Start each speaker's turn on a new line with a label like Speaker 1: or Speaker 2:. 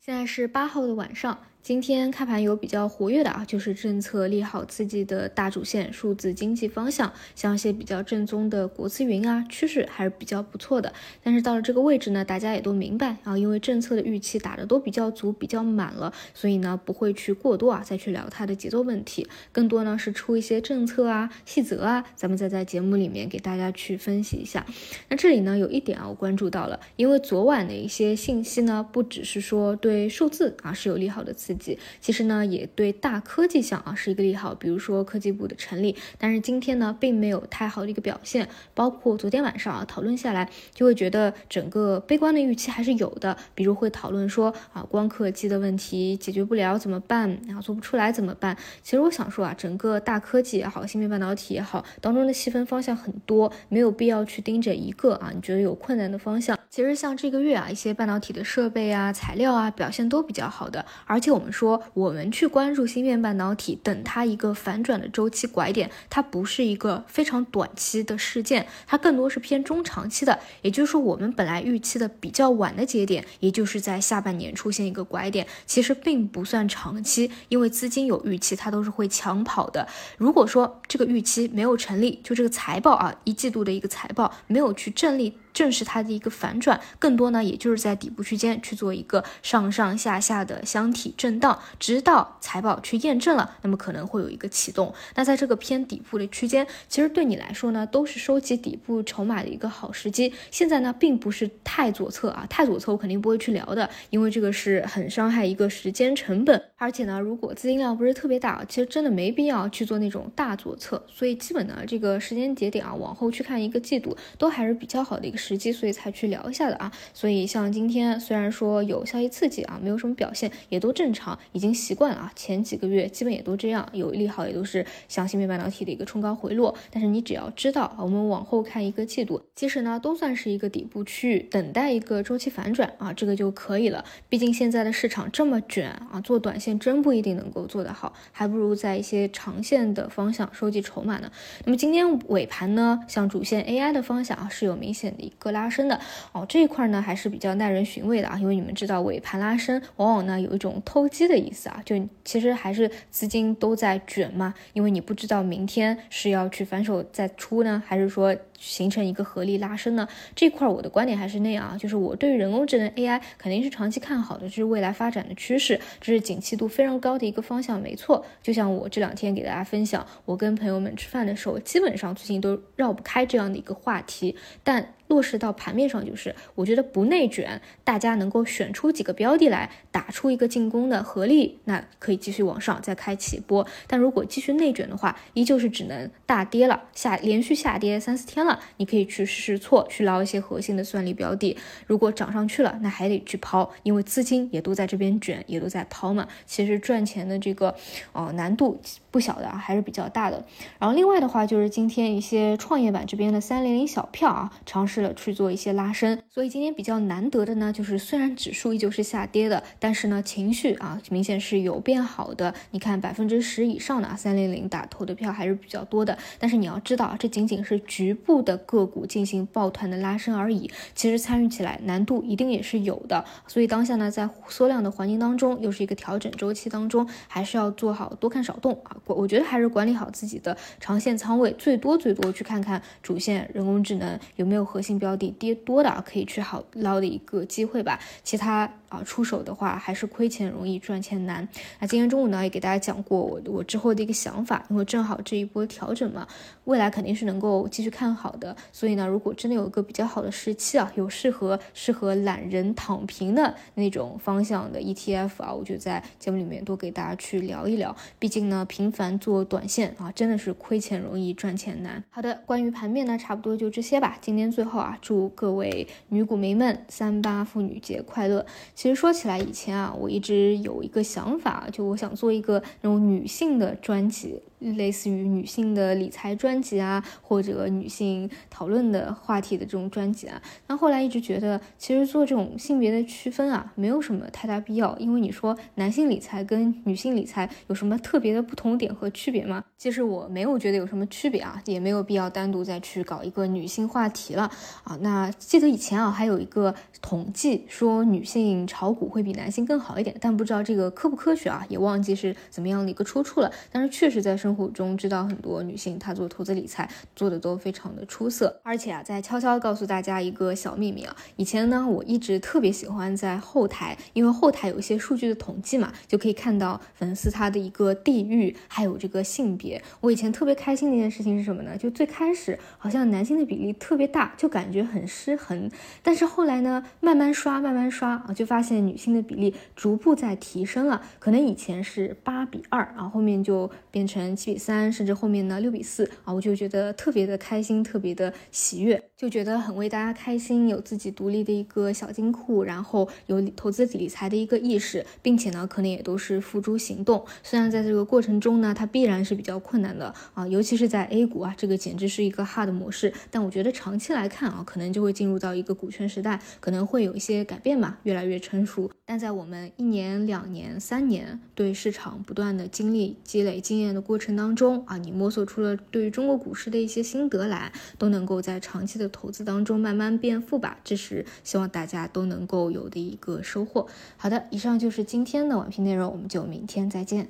Speaker 1: 现在是八号的晚上。今天开盘有比较活跃的啊，就是政策利好刺激的大主线、数字经济方向，像一些比较正宗的国资云啊，趋势还是比较不错的。但是到了这个位置呢，大家也都明白啊，因为政策的预期打的都比较足、比较满了，所以呢不会去过多啊再去聊它的节奏问题，更多呢是出一些政策啊、细则啊，咱们再在节目里面给大家去分析一下。那这里呢有一点啊，我关注到了，因为昨晚的一些信息呢，不只是说对数字啊是有利好的刺激。其实呢，也对大科技项啊是一个利好，比如说科技部的成立。但是今天呢，并没有太好的一个表现，包括昨天晚上啊讨论下来，就会觉得整个悲观的预期还是有的。比如会讨论说啊，光刻机的问题解决不了怎么办？然后做不出来怎么办？其实我想说啊，整个大科技也好，芯片半导体也好，当中的细分方向很多，没有必要去盯着一个啊，你觉得有困难的方向。其实像这个月啊，一些半导体的设备啊、材料啊表现都比较好的，而且我我们说我们去关注芯片半导体，等它一个反转的周期拐点，它不是一个非常短期的事件，它更多是偏中长期的。也就是说，我们本来预期的比较晚的节点，也就是在下半年出现一个拐点，其实并不算长期，因为资金有预期，它都是会抢跑的。如果说这个预期没有成立，就这个财报啊，一季度的一个财报没有去正立。正是它的一个反转，更多呢，也就是在底部区间去做一个上上下下的箱体震荡，直到财报去验证了，那么可能会有一个启动。那在这个偏底部的区间，其实对你来说呢，都是收集底部筹码的一个好时机。现在呢，并不是太左侧啊，太左侧我肯定不会去聊的，因为这个是很伤害一个时间成本。而且呢，如果资金量不是特别大，其实真的没必要去做那种大左侧。所以基本呢，这个时间节点啊，往后去看一个季度，都还是比较好的一个。时时机，所以才去聊一下的啊。所以像今天虽然说有消息刺激啊，没有什么表现，也都正常，已经习惯了啊。前几个月基本也都这样，有利好也都是像芯片半导体的一个冲高回落。但是你只要知道啊，我们往后看一个季度，其实呢都算是一个底部区域，等待一个周期反转啊，这个就可以了。毕竟现在的市场这么卷啊，做短线真不一定能够做得好，还不如在一些长线的方向收集筹码呢。那么今天尾盘呢，像主线 AI 的方向啊，是有明显的。一个拉升的哦，这一块呢还是比较耐人寻味的啊，因为你们知道尾盘拉升往往呢有一种偷鸡的意思啊，就其实还是资金都在卷嘛，因为你不知道明天是要去反手再出呢，还是说。形成一个合力拉升呢？这块我的观点还是那样啊，就是我对于人工智能 AI 肯定是长期看好的，这是未来发展的趋势，这是景气度非常高的一个方向，没错。就像我这两天给大家分享，我跟朋友们吃饭的时候，基本上最近都绕不开这样的一个话题，但落实到盘面上，就是我觉得不内卷，大家能够选出几个标的来打出一个进攻的合力，那可以继续往上再开启波。但如果继续内卷的话，依旧是只能大跌了，下连续下跌三四天了。你可以去试试错，去捞一些核心的算力标的。如果涨上去了，那还得去抛，因为资金也都在这边卷，也都在抛嘛。其实赚钱的这个呃难度不小的啊，还是比较大的。然后另外的话，就是今天一些创业板这边的三零零小票啊，尝试了去做一些拉升。所以今天比较难得的呢，就是虽然指数依旧是下跌的，但是呢情绪啊明显是有变好的。你看百分之十以上的三零零打头的票还是比较多的。但是你要知道，这仅仅是局部。的个股进行抱团的拉升而已，其实参与起来难度一定也是有的。所以当下呢，在缩量的环境当中，又是一个调整周期当中，还是要做好多看少动啊。我我觉得还是管理好自己的长线仓位，最多最多去看看主线人工智能有没有核心标的跌多的，可以去好捞的一个机会吧。其他啊出手的话，还是亏钱容易赚钱难。那今天中午呢，也给大家讲过我我之后的一个想法，因为正好这一波调整嘛，未来肯定是能够继续看好。的，所以呢，如果真的有一个比较好的时期啊，有适合适合懒人躺平的那种方向的 ETF 啊，我就在节目里面多给大家去聊一聊。毕竟呢，频繁做短线啊，真的是亏钱容易赚钱难。好的，关于盘面呢，差不多就这些吧。今天最后啊，祝各位女股民们三八妇女节快乐。其实说起来，以前啊，我一直有一个想法，就我想做一个那种女性的专辑。类似于女性的理财专辑啊，或者女性讨论的话题的这种专辑啊，那后来一直觉得，其实做这种性别的区分啊，没有什么太大必要，因为你说男性理财跟女性理财有什么特别的不同点和区别吗？其实我没有觉得有什么区别啊，也没有必要单独再去搞一个女性话题了啊。那记得以前啊，还有一个统计说女性炒股会比男性更好一点，但不知道这个科不科学啊，也忘记是怎么样的一个出处了。但是确实在生活中知道很多女性她做投资理财做的都非常的出色，而且啊，在悄悄告诉大家一个小秘密啊，以前呢我一直特别喜欢在后台，因为后台有一些数据的统计嘛，就可以看到粉丝他的一个地域还有这个性别。我以前特别开心的一件事情是什么呢？就最开始好像男性的比例特别大，就感觉很失衡，但是后来呢，慢慢刷慢慢刷啊，就发发现女性的比例逐步在提升了，可能以前是八比二啊，后面就变成七比三，甚至后面呢六比四啊，我就觉得特别的开心，特别的喜悦，就觉得很为大家开心，有自己独立的一个小金库，然后有投资理财的一个意识，并且呢，可能也都是付诸行动。虽然在这个过程中呢，它必然是比较困难的啊，尤其是在 A 股啊，这个简直是一个 hard 模式。但我觉得长期来看啊，可能就会进入到一个股权时代，可能会有一些改变吧，越来越成熟。但在我们一年、两年、三年对市场不断的经历、积累经验的过程当中啊，你摸索出了对于中国股市的一些心得来，都能够在长期的投资当中慢慢变富吧。这是希望大家都能够有的一个收获。好的，以上就是今天的晚评内容，我们就明天再见。